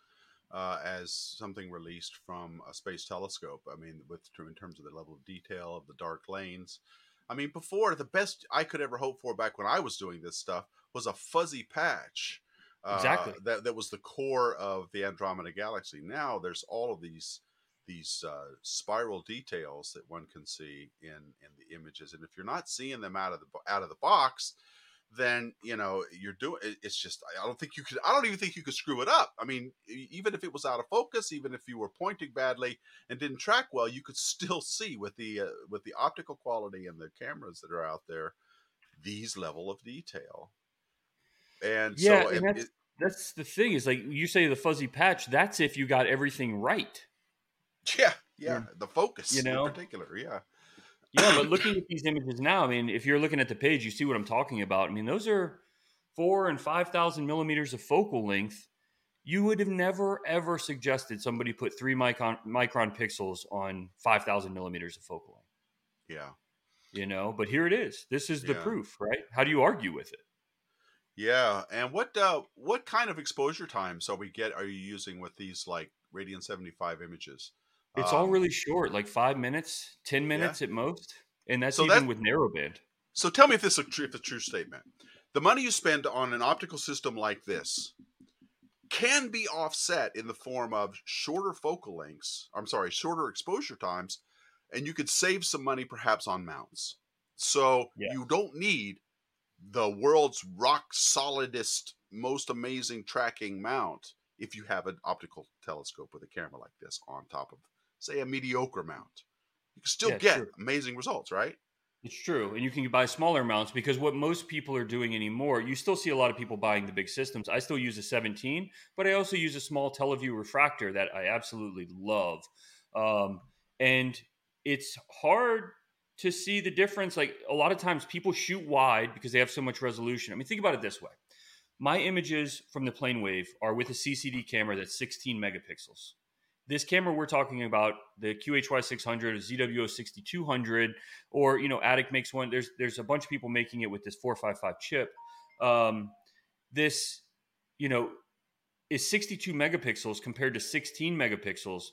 A: uh, as something released from a space telescope. I mean, with in terms of the level of detail of the dark lanes. I mean, before the best I could ever hope for back when I was doing this stuff was a fuzzy patch.
B: Uh, exactly.
A: That that was the core of the Andromeda Galaxy. Now there's all of these these uh, spiral details that one can see in in the images, and if you're not seeing them out of the out of the box, then you know you're doing it's just i don't think you could i don't even think you could screw it up. I mean even if it was out of focus even if you were pointing badly and didn't track well you could still see with the uh, with the optical quality and the cameras that are out there these level of detail. And
B: yeah
A: so
B: and that's, it, that's the thing is like you say the fuzzy patch that's if you got everything right.
A: Yeah yeah, the focus you know? in particular yeah
B: yeah, but looking at these images now, I mean, if you're looking at the page, you see what I'm talking about. I mean, those are four and five thousand millimeters of focal length. You would have never ever suggested somebody put three micron micron pixels on five thousand millimeters of focal length.
A: Yeah,
B: you know, but here it is. This is the yeah. proof, right? How do you argue with it?
A: Yeah, and what uh, what kind of exposure times are we get? Are you using with these like Radian seventy five images?
B: It's um, all really short, like five minutes, ten minutes yeah. at most, and that's so even that, with narrowband.
A: So tell me if this is a true, if a true statement. The money you spend on an optical system like this can be offset in the form of shorter focal lengths. I'm sorry, shorter exposure times, and you could save some money perhaps on mounts. So yeah. you don't need the world's rock solidest, most amazing tracking mount if you have an optical telescope with a camera like this on top of say a mediocre mount. You can still yeah, get true. amazing results, right?
B: It's true. And you can buy smaller mounts because what most people are doing anymore, you still see a lot of people buying the big systems. I still use a 17, but I also use a small Televue refractor that I absolutely love. Um, and it's hard to see the difference. Like a lot of times people shoot wide because they have so much resolution. I mean, think about it this way my images from the plane wave are with a CCD camera that's 16 megapixels this camera we're talking about, the QHY 600, ZWO 6200, or you know, Atik makes one. There's there's a bunch of people making it with this 455 chip. Um, this, you know, is 62 megapixels compared to 16 megapixels.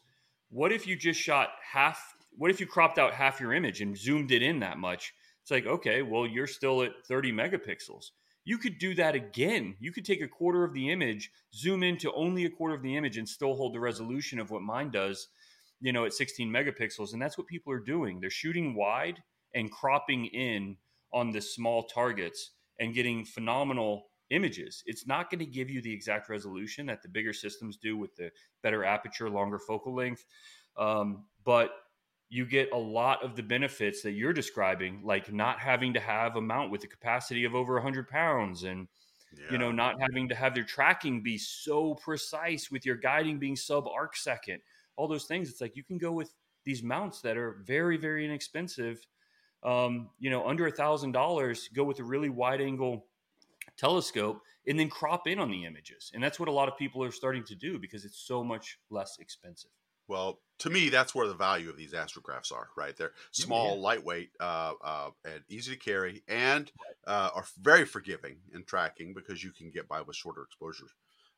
B: What if you just shot half? What if you cropped out half your image and zoomed it in that much? It's like, okay, well, you're still at 30 megapixels you could do that again. You could take a quarter of the image, zoom into only a quarter of the image, and still hold the resolution of what mine does, you know, at 16 megapixels. And that's what people are doing. They're shooting wide and cropping in on the small targets and getting phenomenal images. It's not going to give you the exact resolution that the bigger systems do with the better aperture, longer focal length. Um, but you get a lot of the benefits that you're describing, like not having to have a mount with a capacity of over 100 pounds and yeah. you know not having to have their tracking be so precise with your guiding being sub arc second all those things. It's like you can go with these mounts that are very very inexpensive um, you know under a thousand dollars go with a really wide angle telescope and then crop in on the images. And that's what a lot of people are starting to do because it's so much less expensive
A: well, to me, that's where the value of these astrographs are. Right, they're small, yeah. lightweight, uh, uh, and easy to carry, and uh, are very forgiving in tracking because you can get by with shorter exposures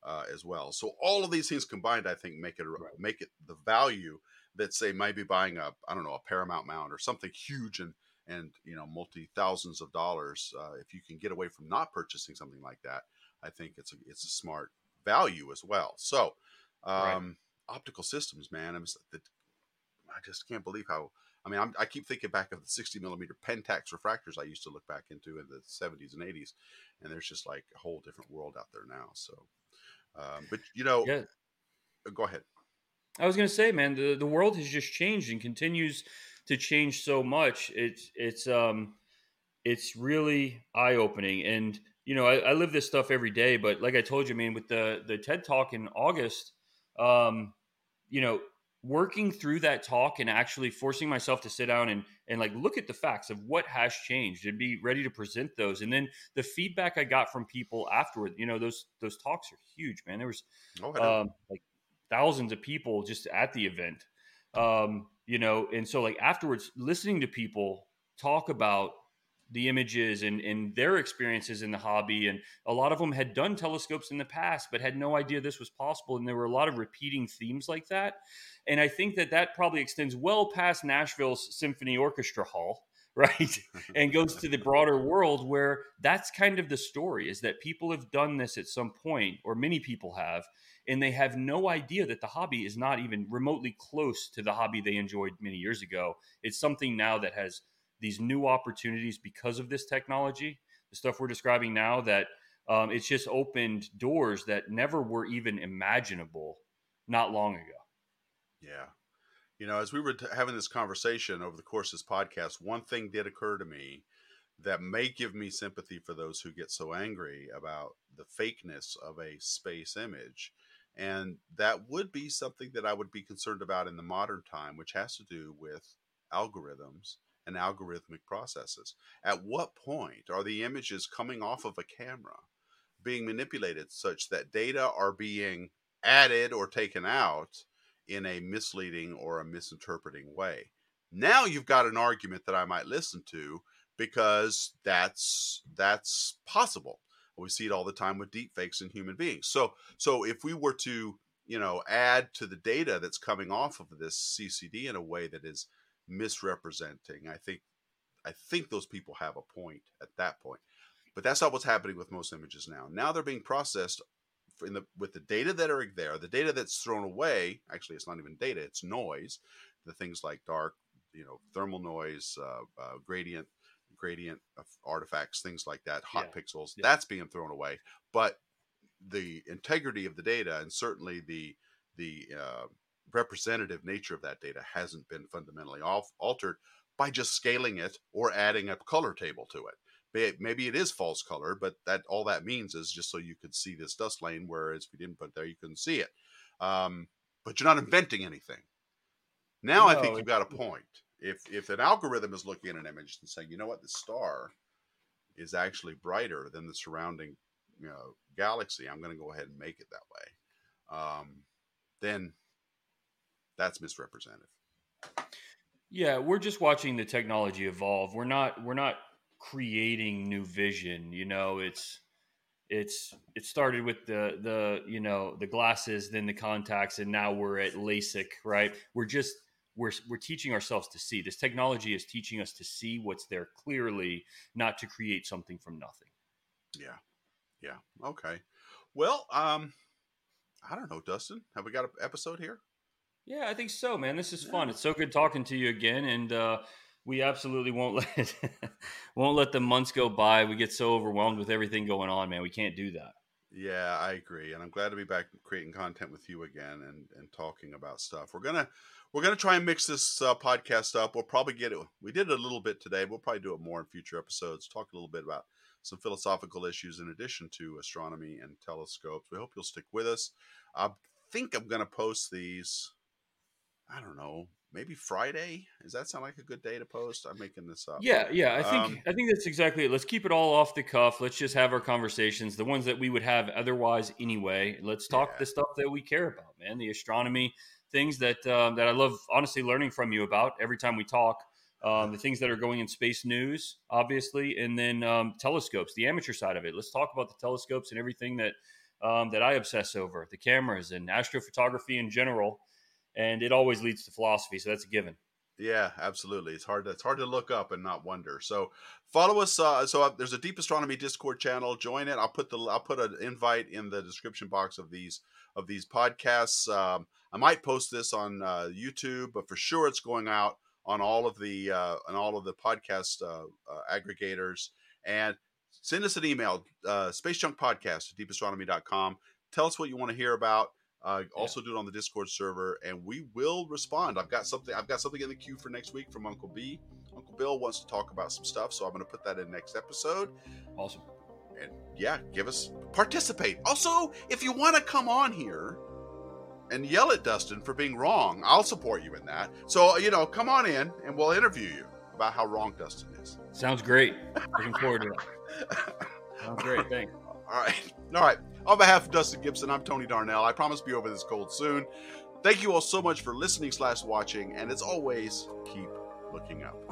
A: uh, as well. So all of these things combined, I think, make it right. make it the value that say might be buying a I don't know a Paramount mount or something huge and and you know multi thousands of dollars. Uh, if you can get away from not purchasing something like that, I think it's a it's a smart value as well. So. Um, right optical systems, man. I'm I just can't believe how. I mean, I'm, i keep thinking back of the 60 millimeter Pentax refractors I used to look back into in the 70s and 80s, and there's just like a whole different world out there now. So, um, but you know, yeah. Uh, go ahead.
B: I was going to say, man, the, the world has just changed and continues to change so much. It's it's um it's really eye opening, and you know, I, I live this stuff every day. But like I told you, man, with the the TED Talk in August, um, you know, working through that talk and actually forcing myself to sit down and and like look at the facts of what has changed and be ready to present those. And then the feedback i got from people afterward you know those those talks are huge man. There was oh, um, like thousands of people just at the event. Um, you know and so like afterwards listening to people talk about the images and, and their experiences in the hobby. And a lot of them had done telescopes in the past, but had no idea this was possible. And there were a lot of repeating themes like that. And I think that that probably extends well past Nashville's Symphony Orchestra Hall. Right. and goes to the broader world where that's kind of the story is that people have done this at some point, or many people have, and they have no idea that the hobby is not even remotely close to the hobby they enjoyed many years ago. It's something now that has these new opportunities because of this technology, the stuff we're describing now, that um, it's just opened doors that never were even imaginable not long ago.
A: Yeah. You know, as we were t- having this conversation over the course of this podcast, one thing did occur to me that may give me sympathy for those who get so angry about the fakeness of a space image. And that would be something that I would be concerned about in the modern time, which has to do with algorithms and algorithmic processes. At what point are the images coming off of a camera being manipulated such that data are being added or taken out in a misleading or a misinterpreting way? Now you've got an argument that I might listen to because that's that's possible. We see it all the time with deep fakes in human beings. So so if we were to you know add to the data that's coming off of this CCD in a way that is misrepresenting. I think I think those people have a point at that point. But that's not what's happening with most images now. Now they're being processed in the with the data that are there, the data that's thrown away. Actually, it's not even data; it's noise. The things like dark, you know, thermal noise, uh, uh, gradient, gradient artifacts, things like that, hot yeah. pixels. Yeah. That's being thrown away. But the integrity of the data and certainly the the uh, representative nature of that data hasn't been fundamentally off, altered by just scaling it or adding a color table to it. Maybe it is false color, but that all that means is just so you could see this dust lane, whereas if you didn't put there, you couldn't see it. Um, but you're not inventing anything. Now no, I think you've got a point. If if an algorithm is looking at an image and saying, you know what, the star is actually brighter than the surrounding you know galaxy, I'm going to go ahead and make it that way. Um, then that's misrepresentative.
B: Yeah, we're just watching the technology evolve. We're not we're not creating new vision. You know, it's it's it started with the the you know the glasses, then the contacts, and now we're at LASIK. Right? We're just we're we're teaching ourselves to see. This technology is teaching us to see what's there clearly, not to create something from nothing.
A: Yeah, yeah. Okay. Well, um, I don't know, Dustin. Have we got an episode here?
B: Yeah, I think so, man. This is fun. It's so good talking to you again, and uh, we absolutely won't let won't let the months go by. We get so overwhelmed with everything going on, man. We can't do that.
A: Yeah, I agree, and I'm glad to be back creating content with you again and and talking about stuff. We're gonna we're gonna try and mix this uh, podcast up. We'll probably get it. We did it a little bit today. We'll probably do it more in future episodes. Talk a little bit about some philosophical issues in addition to astronomy and telescopes. We hope you'll stick with us. I think I'm gonna post these. I don't know, maybe Friday. Does that sound like a good day to post? I'm making this up.
B: Yeah, yeah. I think um, I think that's exactly it. Let's keep it all off the cuff. Let's just have our conversations, the ones that we would have otherwise anyway. Let's talk yeah. the stuff that we care about, man. The astronomy things that um, that I love, honestly, learning from you about every time we talk. Um, the things that are going in space news, obviously, and then um, telescopes, the amateur side of it. Let's talk about the telescopes and everything that um, that I obsess over, the cameras and astrophotography in general and it always leads to philosophy. So that's a given.
A: Yeah, absolutely. It's hard to it's hard to look up and not wonder. So follow us. Uh, so uh, there's a Deep Astronomy Discord channel. Join it. I'll put the I'll put an invite in the description box of these of these podcasts. Um, I might post this on uh, YouTube, but for sure it's going out on all of the uh, on all of the podcast uh, uh, aggregators. And send us an email, uh, Space Junk Podcast at deepastronomy.com. Tell us what you want to hear about. Uh, also do it on the Discord server, and we will respond. I've got something. I've got something in the queue for next week from Uncle B. Uncle Bill wants to talk about some stuff, so I'm going to put that in next episode.
B: Awesome.
A: And yeah, give us participate. Also, if you want to come on here and yell at Dustin for being wrong, I'll support you in that. So you know, come on in, and we'll interview you about how wrong Dustin is.
B: Sounds great. Looking forward to it. Sounds great. Thanks.
A: All right. All right. On behalf of Dustin Gibson, I'm Tony Darnell. I promise to be over this cold soon. Thank you all so much for listening slash watching, and as always, keep looking up.